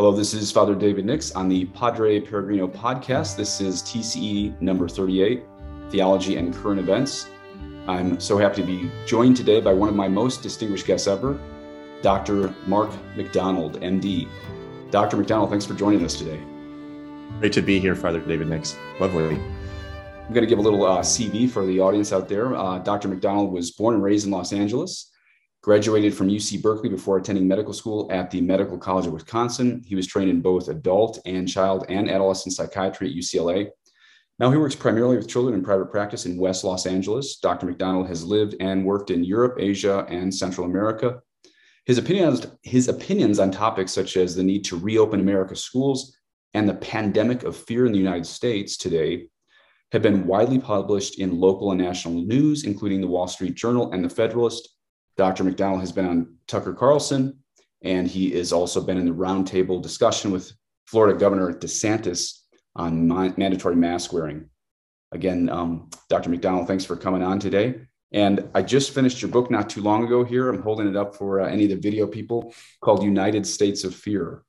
Hello, this is Father David Nix on the Padre Peregrino podcast. This is TCE number 38, Theology and Current Events. I'm so happy to be joined today by one of my most distinguished guests ever, Dr. Mark McDonald, MD. Dr. McDonald, thanks for joining us today. Great to be here, Father David Nix. Lovely. I'm going to give a little uh, CV for the audience out there. Uh, Dr. McDonald was born and raised in Los Angeles graduated from UC Berkeley before attending medical school at the Medical College of Wisconsin. He was trained in both adult and child and adolescent psychiatry at UCLA. Now he works primarily with children in private practice in West Los Angeles. Dr. McDonald has lived and worked in Europe, Asia, and Central America. His opinions, his opinions on topics such as the need to reopen America's schools and the pandemic of fear in the United States today have been widely published in local and national news, including the Wall Street Journal and the Federalist, Dr. McDonald has been on Tucker Carlson, and he has also been in the roundtable discussion with Florida Governor DeSantis on mandatory mask wearing. Again, um, Dr. McDonald, thanks for coming on today. And I just finished your book not too long ago here. I'm holding it up for uh, any of the video people called United States of Fear.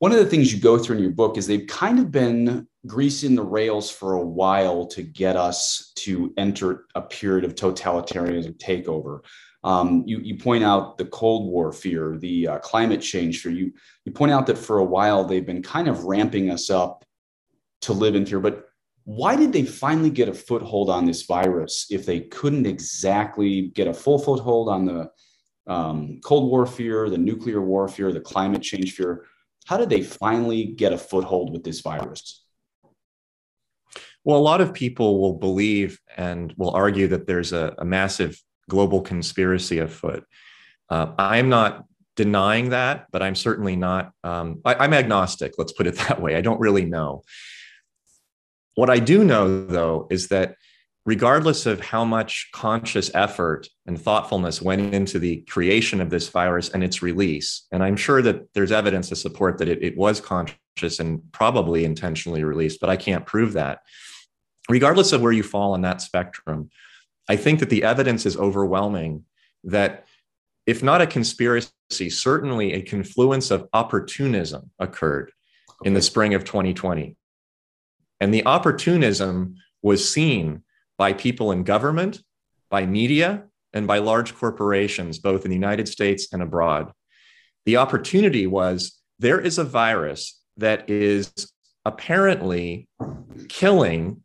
One of the things you go through in your book is they've kind of been greasing the rails for a while to get us to enter a period of totalitarianism takeover. Um, you, you point out the Cold War fear, the uh, climate change fear. You, you point out that for a while they've been kind of ramping us up to live in fear. But why did they finally get a foothold on this virus if they couldn't exactly get a full foothold on the um, Cold War fear, the nuclear war fear, the climate change fear? How did they finally get a foothold with this virus? Well, a lot of people will believe and will argue that there's a, a massive global conspiracy afoot. Uh, I'm not denying that, but I'm certainly not, um, I, I'm agnostic, let's put it that way. I don't really know. What I do know, though, is that regardless of how much conscious effort and thoughtfulness went into the creation of this virus and its release, and I'm sure that there's evidence to support that it, it was conscious and probably intentionally released, but I can't prove that. Regardless of where you fall on that spectrum, I think that the evidence is overwhelming that if not a conspiracy, certainly a confluence of opportunism occurred okay. in the spring of 2020. And the opportunism was seen by people in government, by media, and by large corporations, both in the United States and abroad. The opportunity was there is a virus that is apparently killing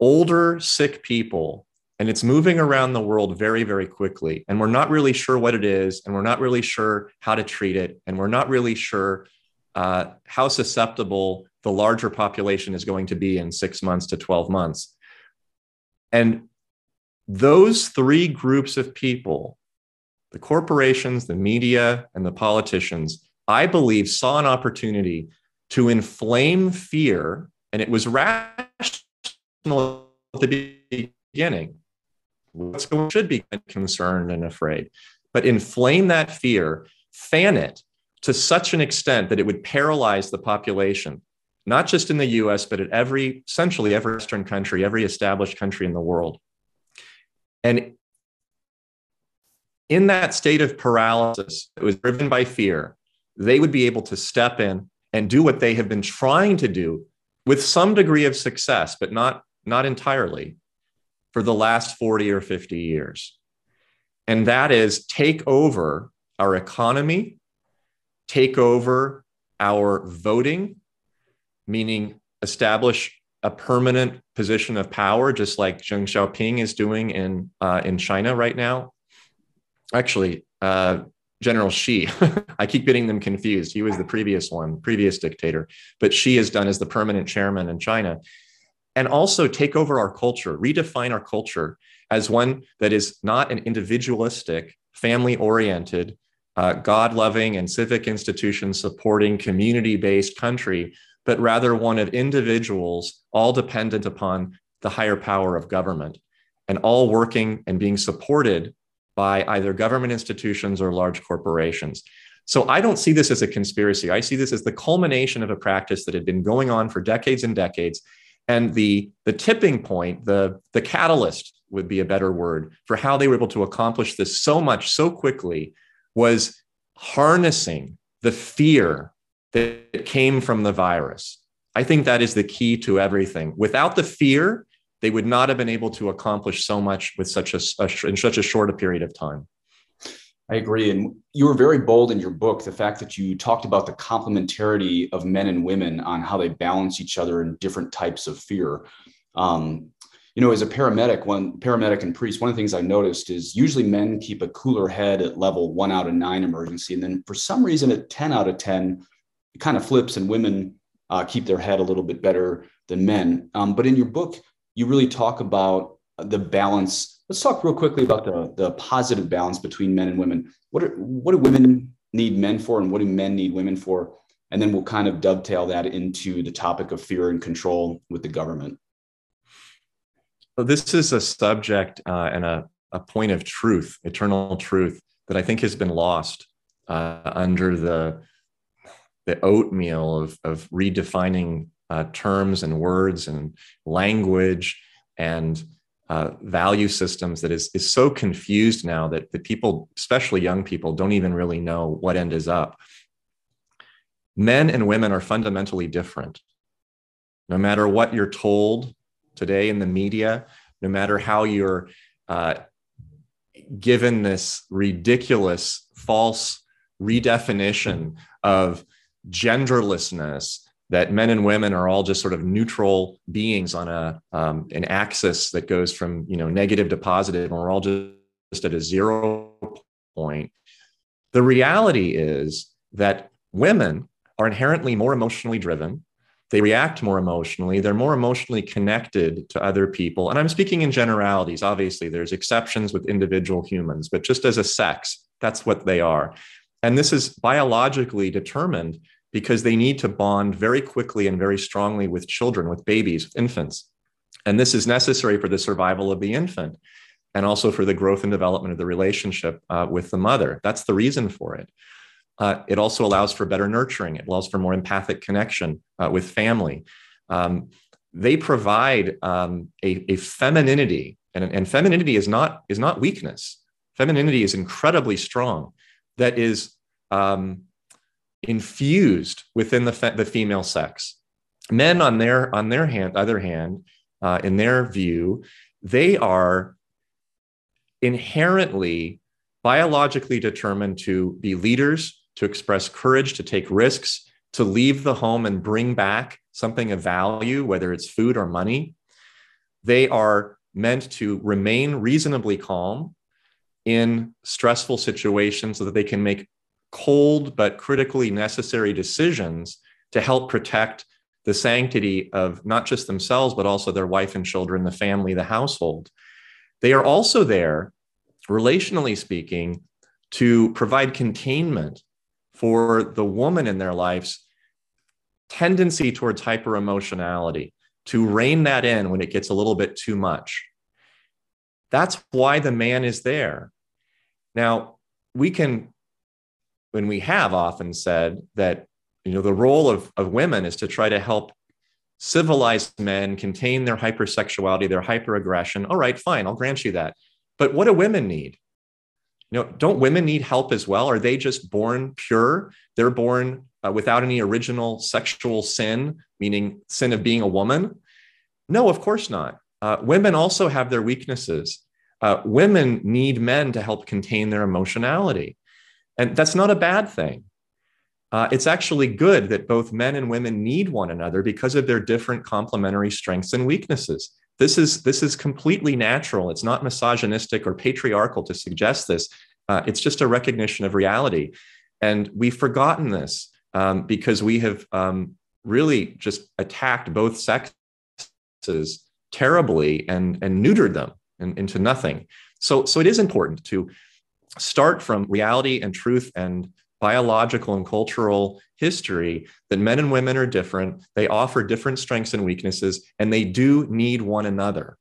older, sick people and it's moving around the world very very quickly. And we're not really sure what it is and we're not really sure how to treat it and we're not really sure uh, how susceptible the larger population is going to be in six months to 12 months. And those three groups of people the corporations the media and the politicians i believe saw an opportunity to inflame fear and it was rational at the beginning going should be concerned and afraid. But inflame that fear fan it to such an extent that it would paralyze the population not just in the US but at every essentially every western country every established country in the world. And in that state of paralysis that was driven by fear they would be able to step in and do what they have been trying to do with some degree of success but not not entirely for the last 40 or 50 years. And that is take over our economy, take over our voting, meaning establish a permanent position of power, just like Deng Xiaoping is doing in, uh, in China right now. Actually, uh, General Xi, I keep getting them confused. He was the previous one, previous dictator, but Xi is done as the permanent chairman in China and also take over our culture, redefine our culture as one that is not an individualistic, family oriented, uh, God loving, and civic institutions supporting community based country, but rather one of individuals all dependent upon the higher power of government and all working and being supported by either government institutions or large corporations. So I don't see this as a conspiracy. I see this as the culmination of a practice that had been going on for decades and decades and the the tipping point the the catalyst would be a better word for how they were able to accomplish this so much so quickly was harnessing the fear that came from the virus. I think that is the key to everything. Without the fear, they would not have been able to accomplish so much with such a, a in such a short a period of time. I agree. And you were very bold in your book, the fact that you talked about the complementarity of men and women on how they balance each other in different types of fear. Um, you know, as a paramedic, one paramedic and priest, one of the things I noticed is usually men keep a cooler head at level one out of nine emergency. And then for some reason at 10 out of 10, it kind of flips and women uh, keep their head a little bit better than men. Um, but in your book, you really talk about the balance. Let's talk real quickly about the, the positive balance between men and women. What, are, what do women need men for and what do men need women for? And then we'll kind of dovetail that into the topic of fear and control with the government. So this is a subject uh, and a, a point of truth, eternal truth, that I think has been lost uh, under the the oatmeal of, of redefining uh, terms and words and language and uh, value systems that is, is so confused now that, that people, especially young people, don't even really know what end is up. Men and women are fundamentally different. No matter what you're told today in the media, no matter how you're uh, given this ridiculous, false redefinition of genderlessness that men and women are all just sort of neutral beings on a um, an axis that goes from you know negative to positive, and we're all just, just at a zero point. The reality is that women are inherently more emotionally driven. They react more emotionally. They're more emotionally connected to other people. And I'm speaking in generalities. Obviously, there's exceptions with individual humans, but just as a sex, that's what they are. And this is biologically determined because they need to bond very quickly and very strongly with children, with babies, with infants. And this is necessary for the survival of the infant and also for the growth and development of the relationship uh, with the mother. That's the reason for it. Uh, it also allows for better nurturing, it allows for more empathic connection uh, with family. Um, they provide um, a, a, femininity, and, and femininity is not, is not weakness. Femininity is incredibly strong, that is um, infused within the, fe- the female sex. Men, on their on their hand, other hand, uh, in their view, they are inherently biologically determined to be leaders, to express courage, to take risks, to leave the home and bring back something of value, whether it's food or money. They are meant to remain reasonably calm in stressful situations so that they can make cold but critically necessary decisions to help protect the sanctity of not just themselves, but also their wife and children, the family, the household. They are also there, relationally speaking, to provide containment for the woman in their lives tendency towards hyper emotionality to rein that in when it gets a little bit too much that's why the man is there now we can when we have often said that you know the role of, of women is to try to help civilized men contain their hypersexuality their hyperaggression. All right fine i'll grant you that. But what do women need? You know don't women need help as well? Are they just born pure? They're born uh, without any original sexual sin meaning sin of being a woman? No of course not. Uh, women also have their weaknesses. Uh, women need men to help contain their emotionality and that's not a bad thing. Uh, it's actually good that both men and women need one another because of their different complementary strengths and weaknesses. This is, this is completely natural. It's not misogynistic or patriarchal to suggest this. Uh, it's just a recognition of reality. And we've forgotten this um, because we have um, really just attacked both sexes terribly and, and neutered them in, into nothing. So, so it is important to start from reality and truth and biological and cultural history that men and women are different. They offer different strengths and weaknesses, and they do need one another.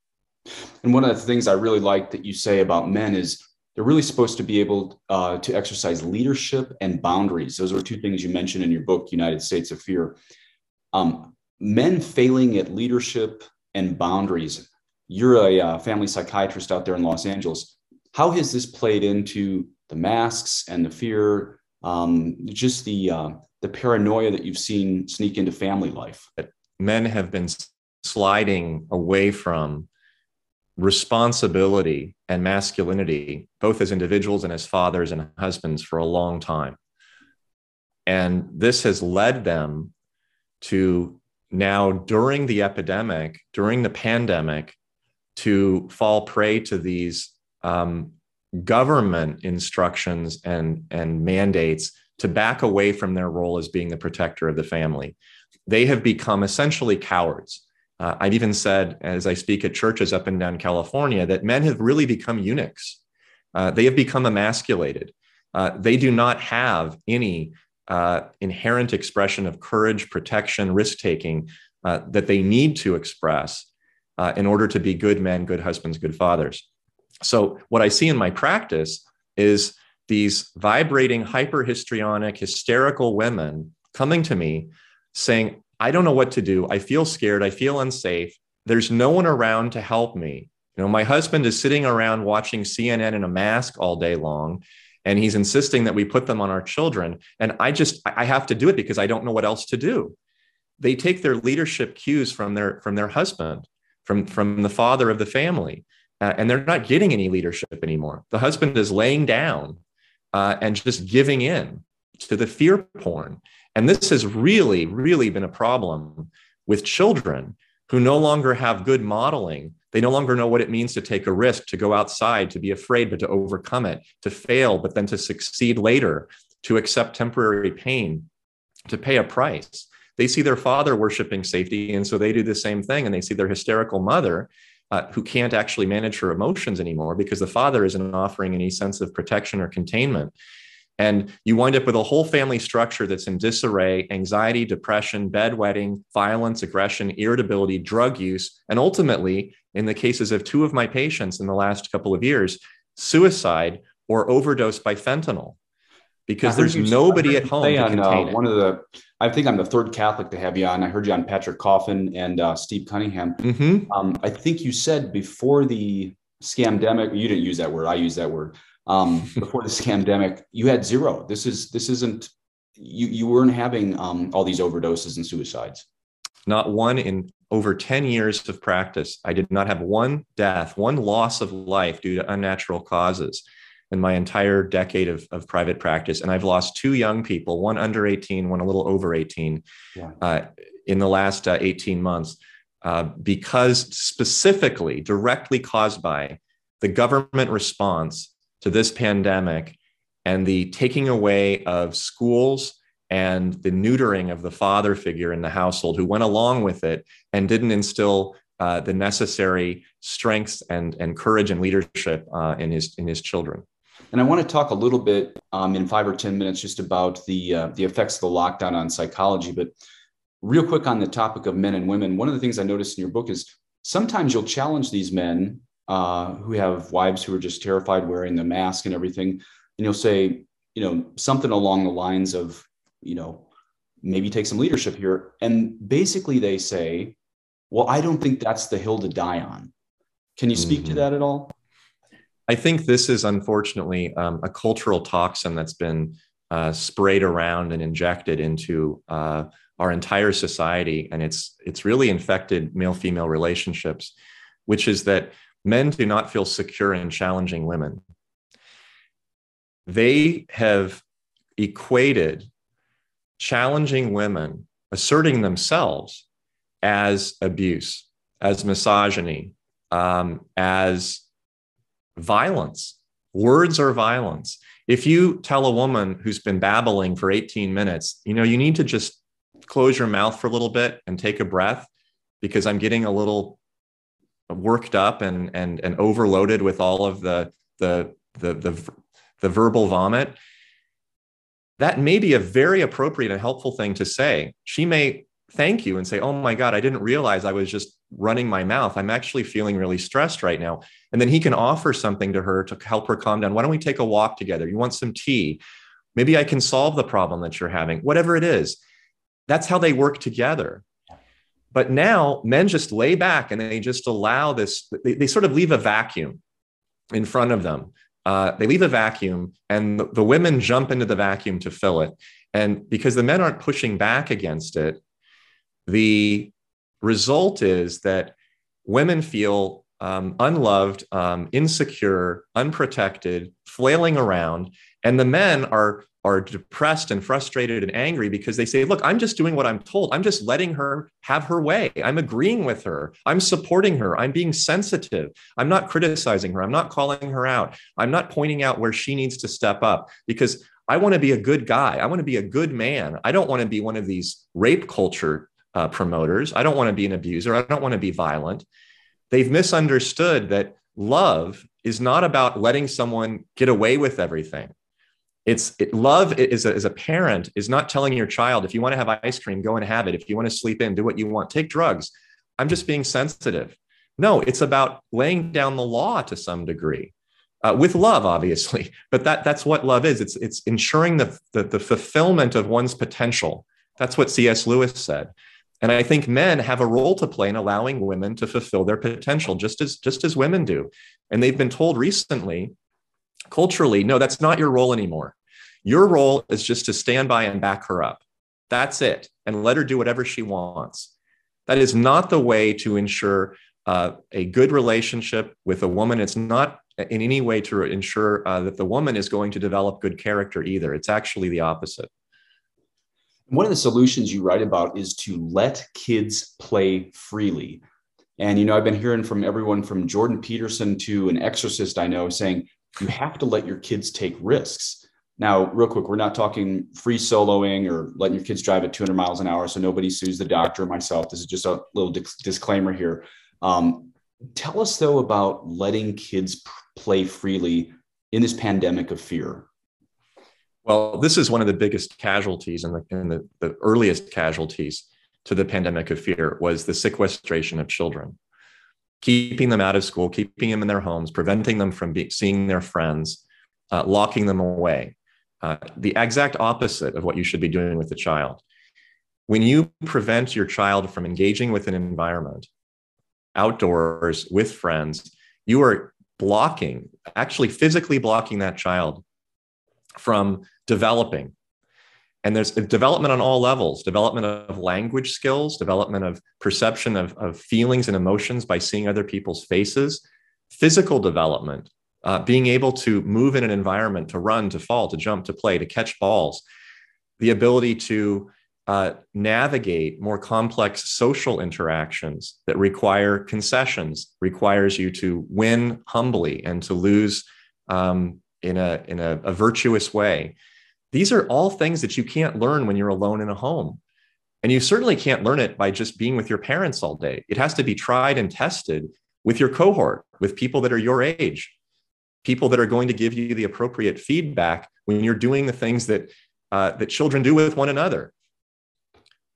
And one of the things I really like that you say about men is they're really supposed to be able uh, to exercise leadership and boundaries. Those are two things you mentioned in your book, United States of Fear. Um, men failing at leadership and boundaries. You're a uh, family psychiatrist out there in Los Angeles how has this played into the masks and the fear, um, just the uh, the paranoia that you've seen sneak into family life? Men have been sliding away from responsibility and masculinity, both as individuals and as fathers and husbands, for a long time. And this has led them to now, during the epidemic, during the pandemic, to fall prey to these um, government instructions and, and mandates to back away from their role as being the protector of the family. They have become essentially cowards. Uh, I've even said, as I speak at churches up and down California, that men have really become eunuchs. Uh, they have become emasculated. Uh, they do not have any uh, inherent expression of courage, protection, risk taking uh, that they need to express uh, in order to be good men, good husbands, good fathers. So, what I see in my practice is these vibrating, hyperhistrionic, hysterical women coming to me saying, I don't know what to do. I feel scared. I feel unsafe. There's no one around to help me. You know, my husband is sitting around watching CNN in a mask all day long, and he's insisting that we put them on our children. And I just, I have to do it because I don't know what else to do. They take their leadership cues from their from their husband, from from the father of the family, uh, and they're not getting any leadership anymore. The husband is laying down uh, and just giving in to the fear porn and this has really, really been a problem with children who no longer have good modeling. They no longer know what it means to take a risk, to go outside, to be afraid, but to overcome it, to fail, but then to succeed later, to accept temporary pain, to pay a price. They see their father worshiping safety, and so they do the same thing. And they see their hysterical mother uh, who can't actually manage her emotions anymore because the father isn't offering any sense of protection or containment. And you wind up with a whole family structure that's in disarray anxiety, depression, bedwetting, violence, aggression, irritability, drug use, and ultimately, in the cases of two of my patients in the last couple of years, suicide or overdose by fentanyl because there's nobody at home to on, contain uh, One of the, I think I'm the third Catholic to have you on. I heard you on Patrick Coffin and uh, Steve Cunningham. Mm-hmm. Um, I think you said before the scamdemic, you didn't use that word. I use that word um, before this pandemic, you had zero. This is this isn't you you weren't having um, all these overdoses and suicides. Not one in over 10 years of practice. I did not have one death, one loss of life due to unnatural causes in my entire decade of, of private practice. And I've lost two young people, one under 18, one a little over 18, yeah. uh, in the last uh, 18 months, uh, because specifically, directly caused by the government response to this pandemic and the taking away of schools and the neutering of the father figure in the household who went along with it and didn't instill uh, the necessary strength and, and courage and leadership uh, in his in his children. And I want to talk a little bit um, in five or ten minutes just about the uh, the effects of the lockdown on psychology. But real quick on the topic of men and women, one of the things I noticed in your book is sometimes you'll challenge these men uh, who have wives who are just terrified wearing the mask and everything. And you'll say, you know, something along the lines of, you know, maybe take some leadership here. And basically they say, well, I don't think that's the hill to die on. Can you speak mm-hmm. to that at all? I think this is unfortunately um, a cultural toxin that's been uh, sprayed around and injected into uh, our entire society, and it's it's really infected male female relationships, which is that men do not feel secure in challenging women. They have equated challenging women, asserting themselves as abuse, as misogyny, um, as violence. Words are violence. If you tell a woman who's been babbling for 18 minutes, you know, you need to just close your mouth for a little bit and take a breath because I'm getting a little worked up and and and overloaded with all of the the the the, the verbal vomit that may be a very appropriate and helpful thing to say she may thank you and say oh my god i didn't realize i was just running my mouth. I'm actually feeling really stressed right now. And then he can offer something to her to help her calm down. Why don't we take a walk together? You want some tea? Maybe i can solve the problem that you're having. Whatever it is that's how they work together. But now men just lay back and they just allow this, they, they sort of leave a vacuum in front of them. Uh, they leave a vacuum and the, the women jump into the vacuum to fill it. And because the men aren't pushing back against it, the result is that women feel um, unloved, um, insecure, unprotected, flailing around, and the men are are depressed and frustrated and angry because they say, Look, I'm just doing what I'm told. I'm just letting her have her way. I'm agreeing with her. I'm supporting her. I'm being sensitive. I'm not criticizing her. I'm not calling her out. I'm not pointing out where she needs to step up because I want to be a good guy. I want to be a good man. I don't want to be one of these rape culture uh, promoters. I don't want to be an abuser. I don't want to be violent. They've misunderstood that love is not about letting someone get away with everything. It's it, love is a, as a parent is not telling your child if you want to have ice cream go and have it. If you want to sleep in do what you want. Take drugs. I'm just being sensitive. No it's about laying down the law to some degree uh, with love obviously but that that's what love is. It's it's ensuring the, the the fulfillment of one's potential. That's what cs lewis said and i think men have a role to play in allowing women to fulfill their potential just as just as women do and they've been told recently culturally no that's not your role anymore your role is just to stand by and back her up. That's it. And let her do whatever she wants. That is not the way to ensure uh, a good relationship with a woman. It's not in any way to ensure uh, that the woman is going to develop good character either. It's actually the opposite. One of the solutions you write about is to let kids play freely. And, you know, I've been hearing from everyone from Jordan Peterson to an exorcist I know saying you have to let your kids take risks. Now, real quick, we're not talking free soloing or letting your kids drive at 200 miles an hour, so nobody sues the doctor or myself. This is just a little disclaimer here. Um, tell us though about letting kids play freely in this pandemic of fear. Well, this is one of the biggest casualties and the, the, the earliest casualties to the pandemic of fear was the sequestration of children, keeping them out of school, keeping them in their homes, preventing them from be, seeing their friends, uh, locking them away uh, the exact opposite of what you should be doing with the child. When you prevent your child from engaging with an environment outdoors with friends, you are blocking, actually physically blocking that child from developing. And there's development on all levels development of language skills, development of perception of, of feelings and emotions by seeing other people's faces, physical development, uh, being able to move in an environment, to run, to fall, to jump, to play, to catch balls, the ability to uh, navigate more complex social interactions that require concessions, requires you to win humbly and to lose um, in, a, in a, a virtuous way. These are all things that you can't learn when you're alone in a home. And you certainly can't learn it by just being with your parents all day. It has to be tried and tested with your cohort, with people that are your age, people that are going to give you the appropriate feedback when you're doing the things that uh, that children do with one another.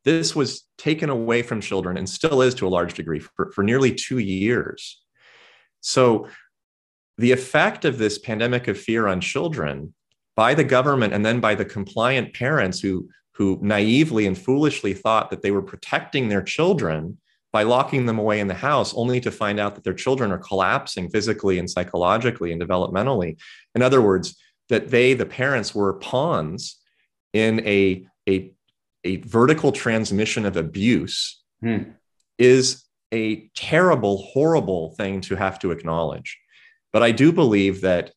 This was taken away from children and still is to a large degree for, for nearly two years. So, the effect of this pandemic of fear on children by the government and then by the compliant parents who, who naively and foolishly thought that they were protecting their children by locking them away in the house, only to find out that their children are collapsing physically and psychologically and developmentally. In other words, that they, the parents, were pawns in a, a, a vertical transmission of abuse hmm. is a terrible, horrible thing to have to acknowledge. But I do believe that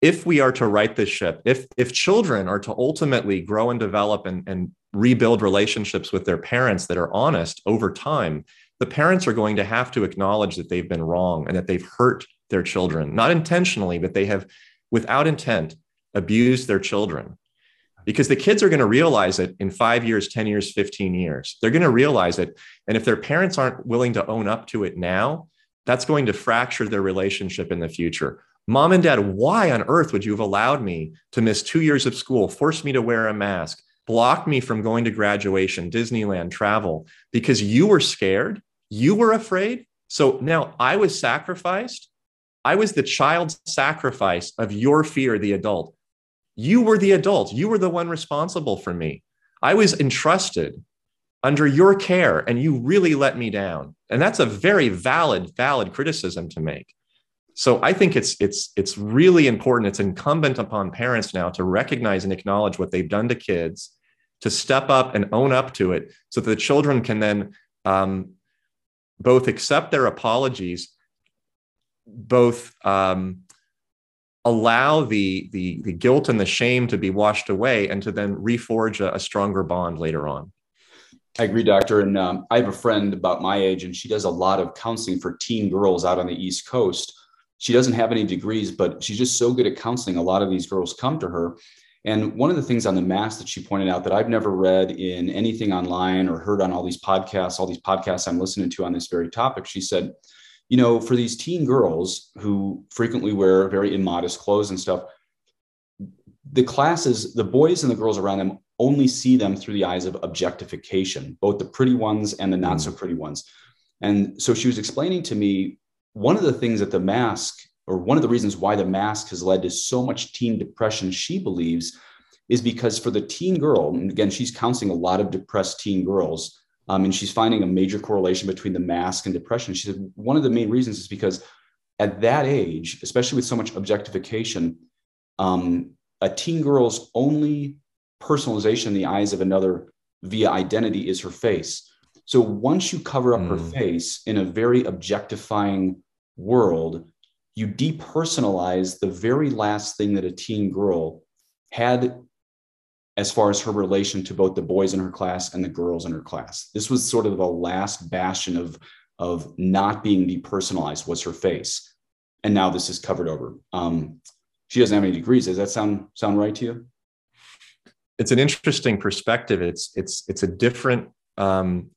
if we are to right this ship, if if children are to ultimately grow and develop and, and rebuild relationships with their parents that are honest over time, the parents are going to have to acknowledge that they've been wrong and that they've hurt their children, not intentionally, but they have, without intent, abused their children. Because the kids are going to realize it in five years, 10 years, 15 years. They're going to realize it. And if their parents aren't willing to own up to it now, that's going to fracture their relationship in the future. Mom and dad, why on earth would you have allowed me to miss two years of school, force me to wear a mask, block me from going to graduation, Disneyland, travel, because you were scared? You were afraid? So now I was sacrificed. I was the child sacrifice of your fear, the adult. You were the adult. You were the one responsible for me. I was entrusted under your care, and you really let me down. And that's a very valid, valid criticism to make. So I think it's it's it's really important. It's incumbent upon parents now to recognize and acknowledge what they've done to kids, to step up and own up to it, so that the children can then um, both accept their apologies, both um, allow the, the the guilt and the shame to be washed away, and to then reforge a, a stronger bond later on. I agree, doctor. And um, I have a friend about my age, and she does a lot of counseling for teen girls out on the East Coast. She doesn't have any degrees, but she's just so good at counseling. A lot of these girls come to her. And one of the things on the mask that she pointed out that I've never read in anything online or heard on all these podcasts, all these podcasts I'm listening to on this very topic, she said, you know, for these teen girls who frequently wear very immodest clothes and stuff, the classes, the boys and the girls around them only see them through the eyes of objectification, both the pretty ones and the not so mm. pretty ones. And so she was explaining to me one of the things that the mask, or one of the reasons why the mask has led to so much teen depression, she believes, is because for the teen girl, and again, she's counseling a lot of depressed teen girls, um, and she's finding a major correlation between the mask and depression. She said one of the main reasons is because at that age, especially with so much objectification, um, a teen girl's only personalization in the eyes of another via identity is her face. So once you cover up mm. her face in a very objectifying world, you depersonalize the very last thing that a teen girl had as far as her relation to both the boys in her class and the girls in her class. This was sort of the last bastion of, of not being depersonalized was her face. And now this is covered over. Um, she doesn't have any degrees. Does that sound sound right to you? It's an interesting perspective. It's it's it's a different um,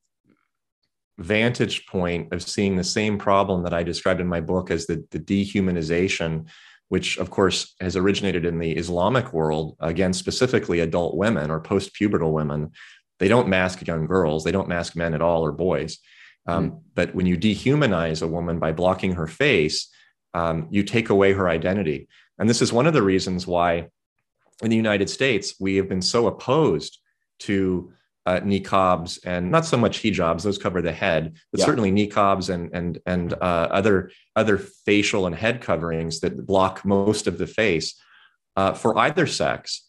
vantage point of seeing the same problem that I described in my book as the, the dehumanization, which of course has originated in the Islamic world, again, specifically adult women or post-pubertal women. They don't mask young girls, they don't mask men at all or boys. Um, mm But when you dehumanize a woman by blocking her face, um, you take away her identity. And this is one of the reasons why in the United States, we have been so opposed to uh, niqabs and not so much hijabs; those cover the head, but yeah. certainly niqabs and and and uh, other other facial and head coverings that block most of the face uh, for either sex,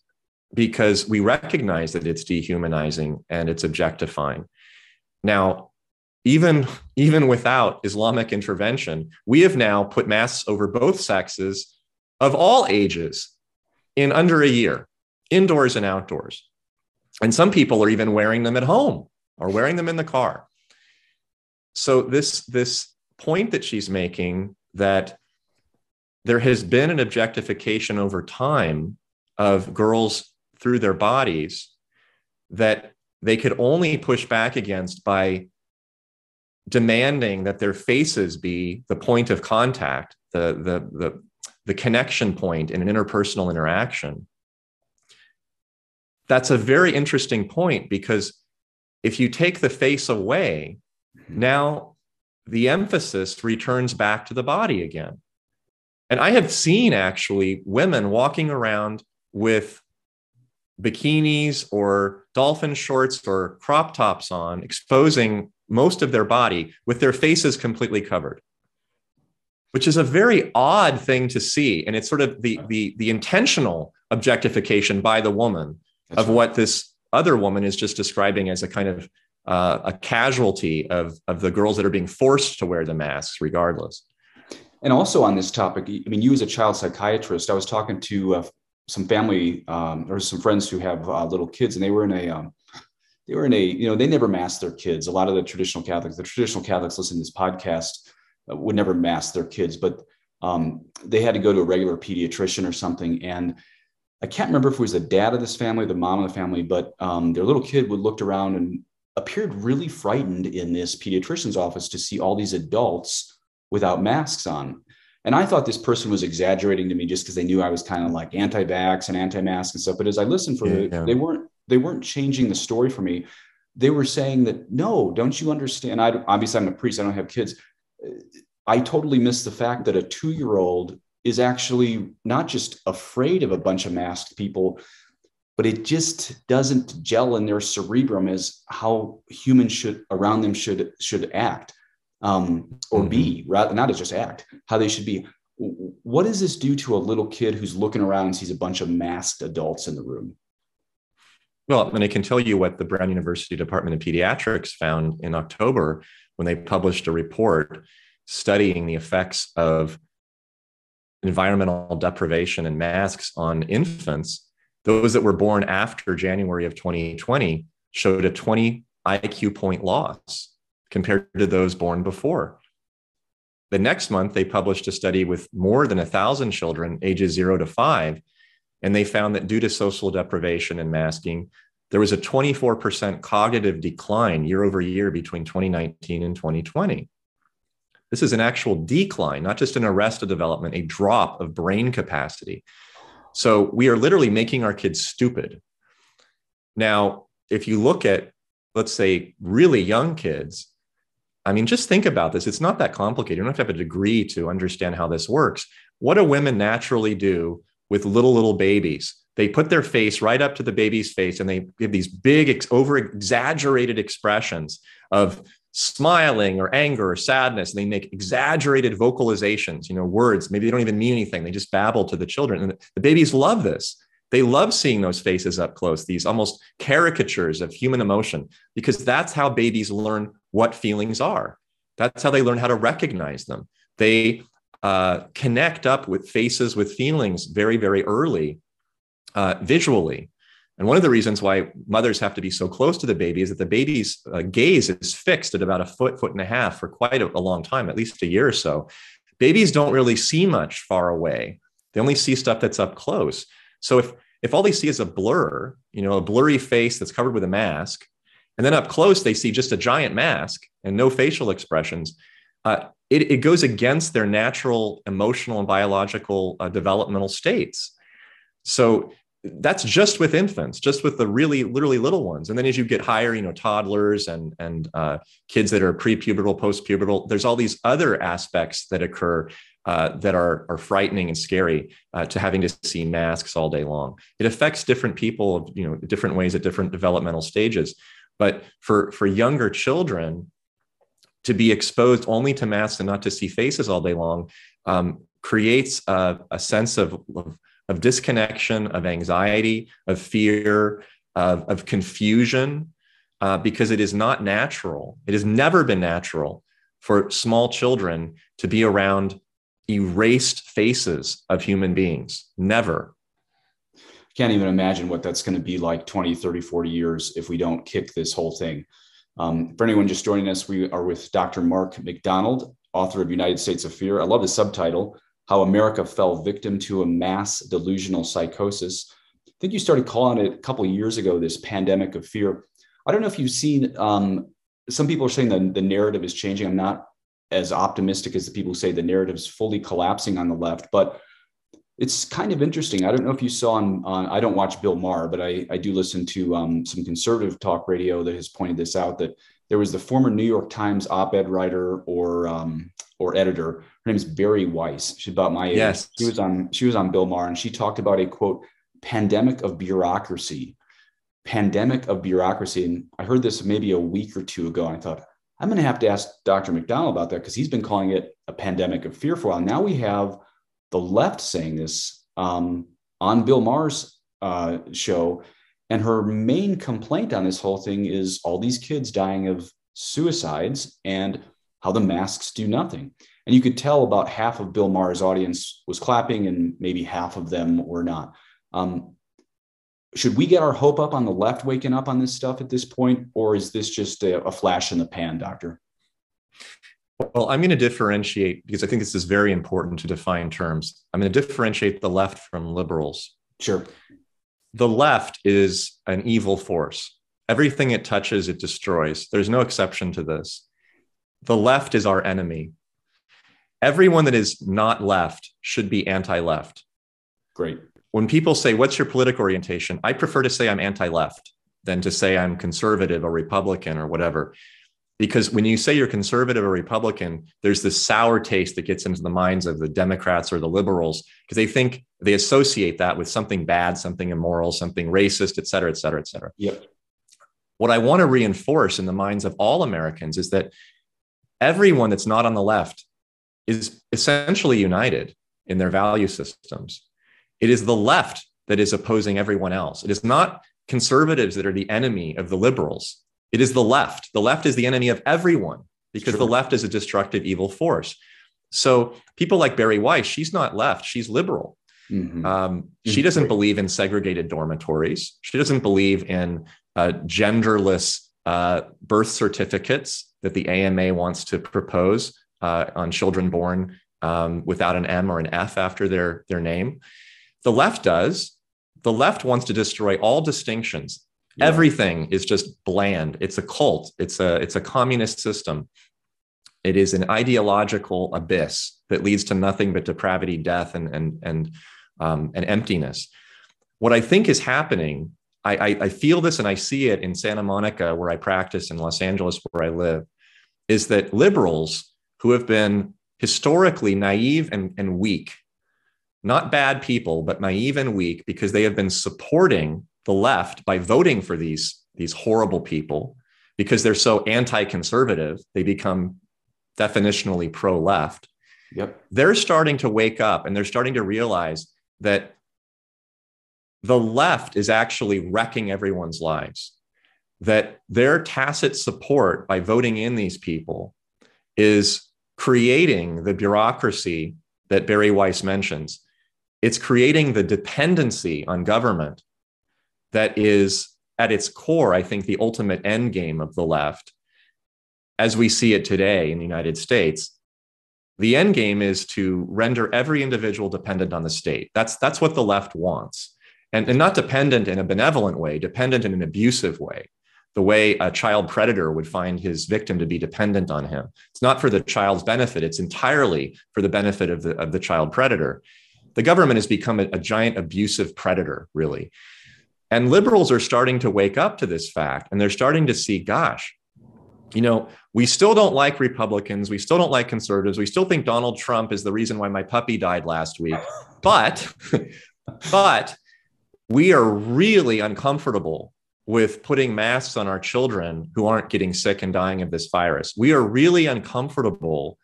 because we recognize that it's dehumanizing and it's objectifying. Now, even even without Islamic intervention, we have now put masks over both sexes of all ages in under a year, indoors and outdoors. And some people are even wearing them at home or wearing them in the car. So this this point that she's making that there has been an objectification over time of girls through their bodies that they could only push back against by demanding that their faces be the point of contact, the, the, the, the connection point in an interpersonal interaction. That's a very interesting point because if you take the face away, mm-hmm. now the emphasis returns back to the body again. And I have seen actually women walking around with bikinis or dolphin shorts or crop tops on, exposing most of their body with their faces completely covered which is a very odd thing to see. And it's sort of the, the, the intentional objectification by the woman That's of right. what this other woman is just describing as a kind of uh, a casualty of, of the girls that are being forced to wear the masks regardless. And also on this topic, I mean, you as a child psychiatrist, I was talking to uh, some family um, or some friends who have uh, little kids, and they were in a um, they were in a you know they never masked their kids. A lot of the traditional Catholics, the traditional Catholics, listen to this podcast would never mask their kids, but um, they had to go to a regular pediatrician or something. And I can't remember if it was the dad of this family, the mom of the family, but um, their little kid would looked around and appeared really frightened in this pediatrician's office to see all these adults without masks on. And I thought this person was exaggerating to me just because they knew I was kind of like anti-vax and anti-mask and stuff. But as I listened for yeah, it, they weren't they weren't changing the story for me. They were saying that no, don't you understand? I obviously I'm a priest. I don't have kids. I totally missed the fact that a two year old is actually not just afraid of a bunch of masked people, but it just doesn't gel in their cerebrum as how humans should around them should should act um, or mm-hmm. be rather not as just act how they should be what does this do to a little kid who's looking around and sees a bunch of masked adults in the room? Well, and I can tell you what the Brown University Department of Pediatrics found in October when they published a report studying the effects of environmental deprivation and masks on infants. Those that were born after January of 2020 showed a 20 IQ point loss compared to those born before. The next month, they published a study with more than 1,000 children ages zero to five, and they found that due to social deprivation and masking, there was a 24% cognitive decline year over year between 2019 and 2020. This is an actual decline, not just an arrest of development, a drop of brain capacity. So we are literally making our kids stupid. Now, if you look at, let's say, really young kids, I mean, just think about this. It's not that complicated. You don't have to have a degree to understand how this works. What do women naturally do with little, little babies? They put their face right up to the baby's face and they give these big, over exaggerated expressions of smiling or anger or sadness. And they make exaggerated vocalizations, you know, words. Maybe they don't even mean anything. They just babble to the children. And the babies love this. They love seeing those faces up close, these almost caricatures of human emotion, because that's how babies learn what feelings are. That's how they learn how to recognize them. They uh, connect up with faces, with feelings very, very early uh, visually. And one of the reasons why mothers have to be so close to the baby is that the baby's uh, gaze is fixed at about a foot, foot and a half for quite a, a long time, at least a year or so. Babies don't really see much far away. They only see stuff that's up close. So if if all they see is a blur, you know, a blurry face that's covered with a mask, and then up close they see just a giant mask and no facial expressions, uh, it, it, goes against their natural emotional and biological uh, developmental states. So that's just with infants, just with the really literally little ones. And then as you get higher, you know, toddlers and and uh, kids that are pre-pubertal, post-pubertal, there's all these other aspects that occur uh, that are are frightening and scary uh, to having to see masks all day long. It affects different people, you know, different ways at different developmental stages. But for for younger children, to be exposed only to masks and not to see faces all day long um, creates a, a sense of, of of disconnection, of anxiety, of fear, of, of confusion, uh, because it is not natural. It has never been natural for small children to be around erased faces of human beings. Never. Can't even imagine what that's going to be like 20, 30, 40 years if we don't kick this whole thing. Um, for anyone just joining us, we are with Dr. Mark McDonald, author of United States of Fear. I love the subtitle how America fell victim to a mass delusional psychosis. I think you started calling it a couple years ago this pandemic of fear. I don't know if you've seen, um, some people are saying that the narrative is changing. I'm not as optimistic as the people who say the narrative is fully collapsing on the left, but it's kind of interesting. I don't know if you saw on, on I don't watch Bill Maher, but I, I do listen to um, some conservative talk radio that has pointed this out that there was the former New York Times op-ed writer or um, or editor. Her name is Bari Weiss. She's about my age. Yes. She was on she was on Bill Maher and she talked about a quote pandemic of bureaucracy. Pandemic of bureaucracy. And I heard this maybe a week or two ago. And I thought, I'm going to have to ask Dr. McDonald about that because he's been calling it a pandemic of fear for a while. Now we have the left saying this um, on Bill Maher's uh, show. And her main complaint on this whole thing is all these kids dying of suicides and how the masks do nothing. And you could tell about half of Bill Maher's audience was clapping and maybe half of them were not. Um, should we get our hope up on the left waking up on this stuff at this point, or is this just a, a flash in the pan, Doctor? Well, I'm going to differentiate because I think this is very important to define terms. I'm going to differentiate the left from liberals. Sure. The left is an evil force. Everything it touches, it destroys. There's no exception to this the left is our enemy. Everyone that is not left should be anti left. Great. When people say, What's your political orientation? I prefer to say I'm anti left than to say I'm conservative or Republican or whatever. Because when you say you're conservative or Republican, there's this sour taste that gets into the minds of the Democrats or the liberals because they think they associate that with something bad, something immoral, something racist, et cetera, et cetera, et cetera. Yep. What I want to reinforce in the minds of all Americans is that everyone that's not on the left is essentially united. in their value systems. It is the left that is opposing everyone else. It is not conservatives that are the enemy of the liberals. It is the left. The left is the enemy of everyone because the left is a destructive evil force. So people like Bari Weiss, she's not left, she's liberal. Mm-hmm. Um, she mm-hmm. doesn't believe in segregated dormitories. She doesn't believe in uh, genderless uh, birth certificates that the AMA wants to propose uh, on children born um, without an M or an F after their, their name. The left does. The left wants to destroy all distinctions. Yeah. Everything is just bland. It's a cult. It's a it's a communist system. It is an ideological abyss that leads to nothing but depravity, death, and and and um, and emptiness. What I think is happening, I, I, I feel this and I see it in Santa Monica, where I practice, in Los Angeles, where I live, is that liberals who have been historically naive and, and weak, not bad people, but naive and weak because they have been supporting the left by voting for these, these horrible people because they're so anti-conservative they become definitionally pro left. Yep. They're starting to wake up and they're starting to realize that the left is actually wrecking everyone's lives. That their tacit support by voting in these people is creating the bureaucracy that Bari Weiss mentions. It's creating the dependency on government that is at its core, I think, the ultimate end game of the left as we see it today in the United States, the end game is to render every individual dependent on the state. That's, that's what the left wants. And, and not dependent in a benevolent way, dependent in an abusive way, the way a child predator would find his victim to be dependent on him. It's not for the child's benefit, it's entirely for the benefit of the, of the child predator. The government has become a, a giant abusive predator, really. And liberals are starting to wake up to this fact, and they're starting to see, gosh, you know, we still don't like Republicans. We still don't like conservatives. We still think Donald Trump is the reason why my puppy died last week. But, but we are really uncomfortable with putting masks on our children who aren't getting sick and dying of this virus. We are really uncomfortable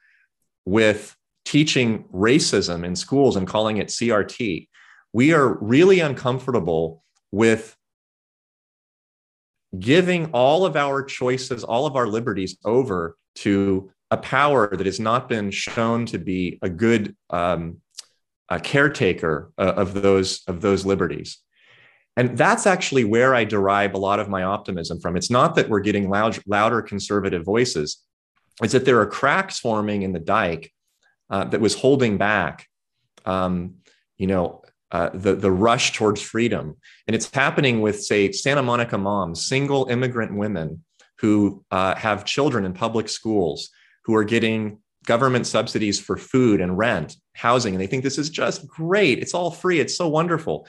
with teaching racism in schools and calling it CRT. We are really uncomfortable with giving all of our choices, all of our liberties over to a power that has not been shown to be a good um, a caretaker uh, of those of those liberties. And that's actually where I derive a lot of my optimism from. It's not that we're getting loud, louder conservative voices, it's that there are cracks forming in the dike uh, that was holding back, um, you know, uh, the, the rush towards freedom. And it's happening with, say, Santa Monica moms, single immigrant women who uh, have children in public schools who are getting government subsidies for food and rent, housing. And they think this is just great. It's all free. It's so wonderful.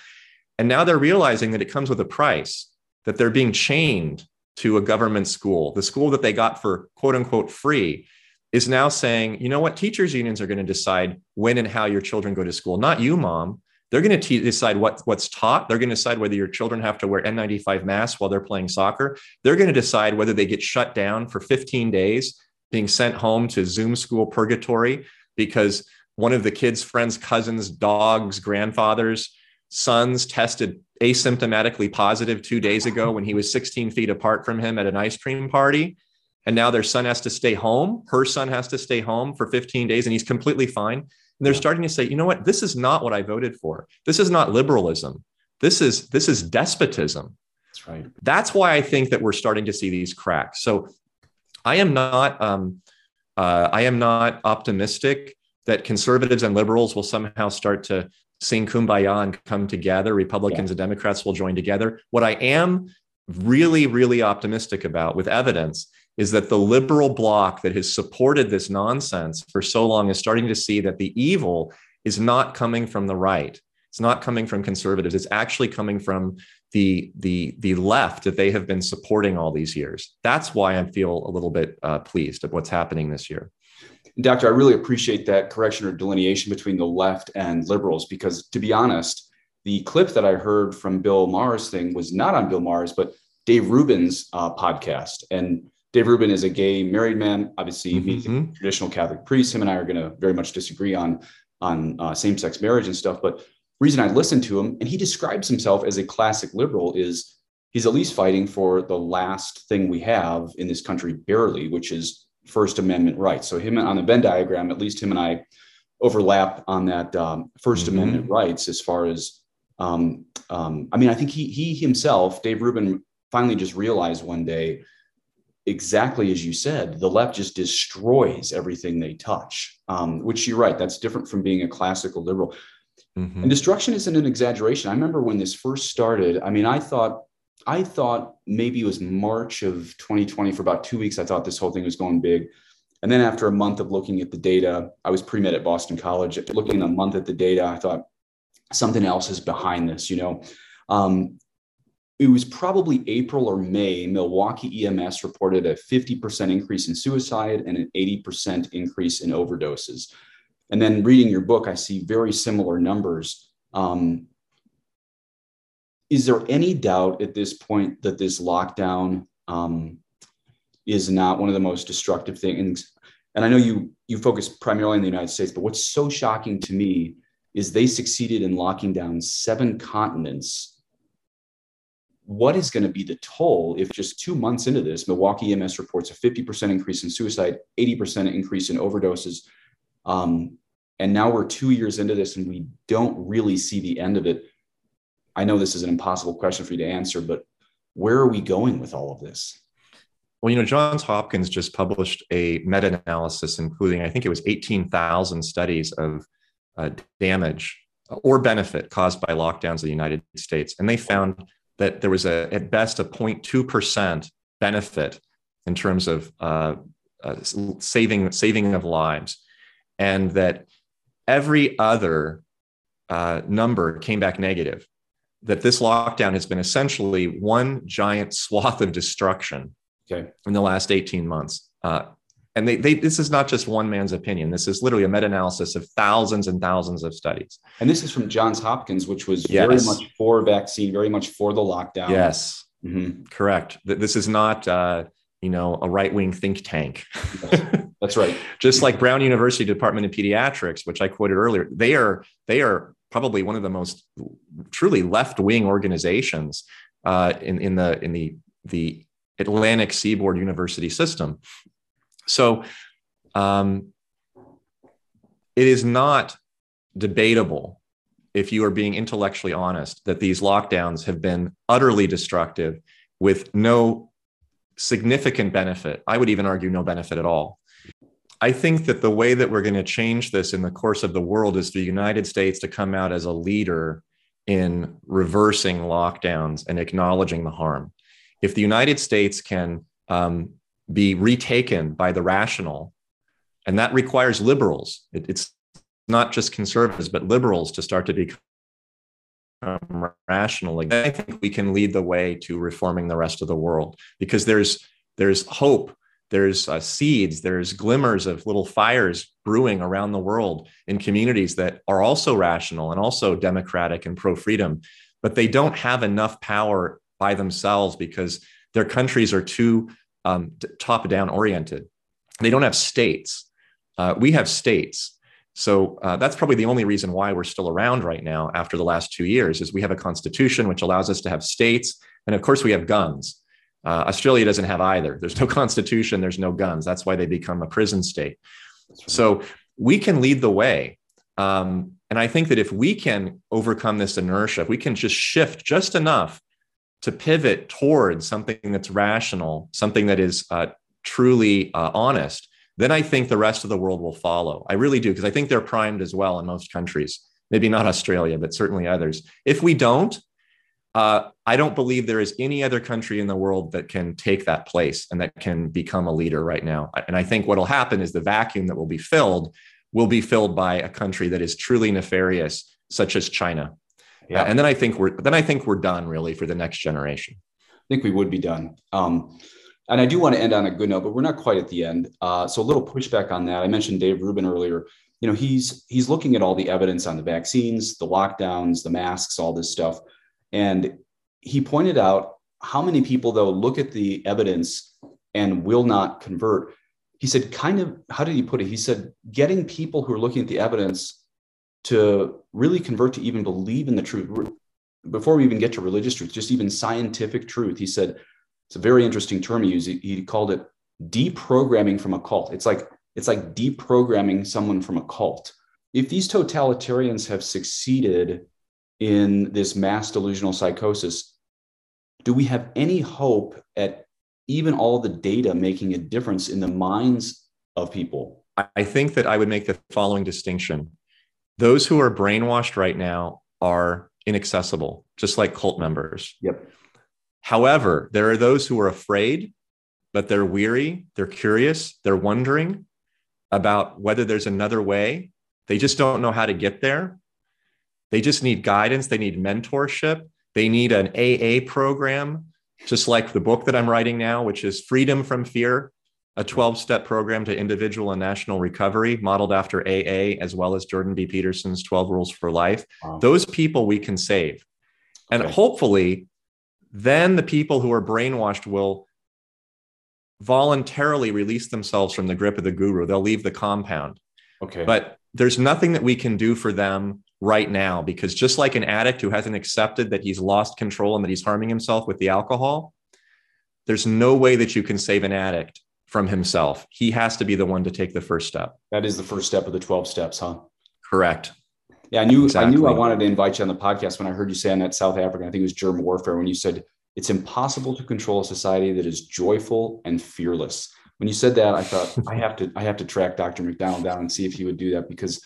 And now they're realizing that it comes with a price, that they're being chained to a government school. The school that they got for quote unquote free is now saying, you know what, teachers' unions are going to decide when and how your children go to school, not you, mom. They're going to decide what, what's taught. They're going to decide whether your children have to wear N95 masks while they're playing soccer. They're going to decide whether they get shut down for 15 days, being sent home to Zoom school purgatory because one of the kids' friends, cousins, dogs, grandfathers, sons tested asymptomatically positive two days ago when he was 16 feet apart from him at an ice cream party. And now their son has to stay home. Her son has to stay home for 15 days and he's completely fine. And they're starting to say, you know what? This is not what I voted for. This is not liberalism. This is this is despotism. That's right. That's why I think that we're starting to see these cracks. So I am not um, uh, I am not optimistic that conservatives and liberals will somehow start to sing kumbaya and come together. Republicans yeah. and Democrats will join together. What I am really, really optimistic about with evidence is that the liberal bloc that has supported this nonsense for so long is starting to see that the evil is not coming from the right. It's not coming from conservatives. It's actually coming from the the the left that they have been supporting all these years. That's why I feel a little bit uh, pleased at what's happening this year. Doctor, I really appreciate that correction or delineation between the left and liberals because, to be honest, the clip that I heard from Bill Maher's thing was not on Bill Maher's, but Dave Rubin's uh, podcast. And Dave Rubin is a gay married man, obviously, mm-hmm. traditional Catholic priest. Him and I are going to very much disagree on on uh, same-sex marriage and stuff. But reason I listened to him, and he describes himself as a classic liberal, is he's at least fighting for the last thing we have in this country, barely, which is First Amendment rights. So him on the Venn diagram, at least him and I overlap on that um, 1st mm-hmm. Amendment rights as far as. Um, um, I mean, I think he he himself, Dave Rubin, finally just realized one day exactly as you said, the left just destroys everything they touch, um, which you're right. That's different from being a classical liberal. Mm-hmm. And destruction isn't an exaggeration. I remember when this first started. I mean, I thought, I thought maybe it was March of 2020 for about two weeks. I thought this whole thing was going big. And then after a month of looking at the data, I was pre med at Boston College. Looking a month at the data, I thought something else is behind this. You know, um, it was probably April or May, Milwaukee EMS reported a 50% increase in suicide and an 80% increase in overdoses. And then reading your book, I see very similar numbers. Um, is there any doubt at this point that this lockdown um, is not one of the most destructive things? And I know you you focus primarily in the United States, but what's so shocking to me is they succeeded in locking down seven continents what is going to be the toll if just two months into this, Milwaukee EMS reports a 50% increase in suicide, 80% increase in overdoses. Um, and now we're two years into this and we don't really see the end of it. I know this is an impossible question for you to answer, but where are we going with all of this? Well, you know, Johns Hopkins just published a meta analysis, including, I think it was 18,000 studies of uh, damage or benefit caused by lockdowns in the United States. And they found that there was a at best a 0.2% benefit in terms of uh, uh, saving saving of lives, and that every other uh, number came back negative. That this lockdown has been essentially one giant swath of destruction okay. in the last 18 months. Uh, and they, they, this is not just one man's opinion. This is literally a meta-analysis of thousands and thousands of studies. And this is from Johns Hopkins, which was yes. very much for vaccine, very much for the lockdown. Yes, mm-hmm. correct. This is not, uh, you know, a right-wing think tank. That's right. just like Brown University Department of Pediatrics, which I quoted earlier, they are they are probably one of the most truly left-wing organizations uh, in in the in the the Atlantic Seaboard University system. So um, it is not debatable, if you are being intellectually honest, that these lockdowns have been utterly destructive with no significant benefit. I would even argue no benefit at all. I think that the way that we're going to change this in the course of the world is for the United States to come out as a leader in reversing lockdowns and acknowledging the harm. If the United States can um, be retaken by the rational. And that requires liberals. It, it's not just conservatives, but liberals to start to become rational. I think we can lead the way to reforming the rest of the world because there's there's hope, there's uh, seeds, there's glimmers of little fires brewing around the world in communities that are also rational and also democratic and pro freedom, but they don't have enough power by themselves because their countries are too um, top down oriented. They don't have states. Uh, we have states. So uh, that's probably the only reason why we're still around right now after the last two years is we have a constitution which allows us to have states, and of course we have guns. Uh, Australia doesn't have either. There's no constitution. There's no guns. That's why they become a prison state. So we can lead the way. Um, and I think that if we can overcome this inertia, if we can just shift just enough to pivot towards something that's rational, something that is uh, truly uh, honest, then I think the rest of the world will follow. I really do, because I think they're primed as well in most countries, maybe not Australia, but certainly others. If we don't, uh, I don't believe there is any other country in the world that can take that place and that can become a leader right now. And I think what will happen is the vacuum that will be filled will be filled by a country that is truly nefarious, such as China. Yeah. and then I think we're then I think we're done really for the next generation. I think we would be done. Um, and I do want to end on a good note, but we're not quite at the end. Uh, so a little pushback on that. I mentioned Dave Rubin earlier. You know, he's he's looking at all the evidence on the vaccines, the lockdowns, the masks, all this stuff, and he pointed out how many people though look at the evidence and will not convert. He said, kind of, how did he put it? He said, getting people who are looking at the evidence to really convert to even believe in the truth. Before we even get to religious truth, just even scientific truth, he said, it's a very interesting term he used. He called it deprogramming from a cult. It's like it's like deprogramming someone from a cult. If these totalitarians have succeeded in this mass delusional psychosis, do we have any hope at even all the data making a difference in the minds of people? I think that I would make the following distinction. Those who are brainwashed right now are inaccessible, just like cult members. Yep. However, there are those who are afraid, but they're weary, they're curious, they're wondering about whether there's another way. They just don't know how to get there. They just need guidance, they need mentorship, they need an AA program, just like the book that I'm writing now, which is Freedom from Fear, a 12 step program to individual and national recovery, modeled after AA, as well as Jordan B. Peterson's 12 Rules for Life. Wow. Those people we can save. And okay. hopefully, then the people who are brainwashed will voluntarily release themselves from the grip of the guru. They'll leave the compound. Okay. But there's nothing that we can do for them right now because just like an addict who hasn't accepted that he's lost control and that he's harming himself with the alcohol, there's no way that you can save an addict from himself. He has to be the one to take the first step. That is the first step of the 12 steps, huh? Correct. Yeah, I knew exactly. I knew I wanted to invite you on the podcast when I heard you say on that South African, I think it was germ warfare, when you said it's impossible to control a society that is joyful and fearless. When you said that, I thought I have to I have to track Dr. McDonald down and see if he would do that because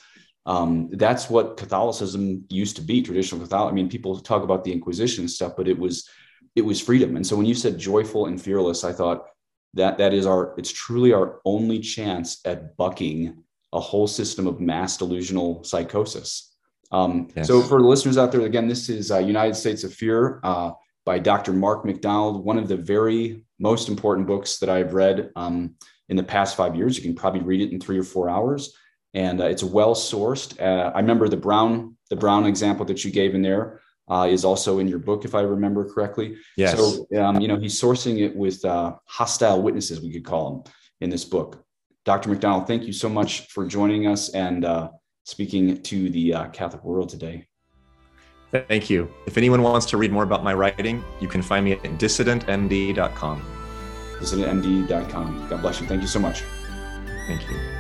um, that's what Catholicism used to be. Traditional Catholic. I mean, people talk about the Inquisition and stuff, but it was it was freedom. And so when you said joyful and fearless, I thought that that is our it's truly our only chance at bucking a whole system of mass delusional psychosis um, yes. So, for the listeners out there, again, this is uh, United States of Fear uh, by Dr. Mark McDonald, one of the very most important books that I've read um, in the past five years. You can probably read it in three or four hours, and uh, it's well sourced. Uh, I remember the Brown the Brown example that you gave in there uh, is also in your book, if I remember correctly. Yes. So, um, you know, he's sourcing it with uh, hostile witnesses, we could call them, in this book. Dr. McDonald, thank you so much for joining us and speaking to the uh, Catholic world today. Thank you. If anyone wants to read more about my writing, you can find me at dissidentmd.com. Dissidentmd.com. God bless you. Thank you so much. Thank you.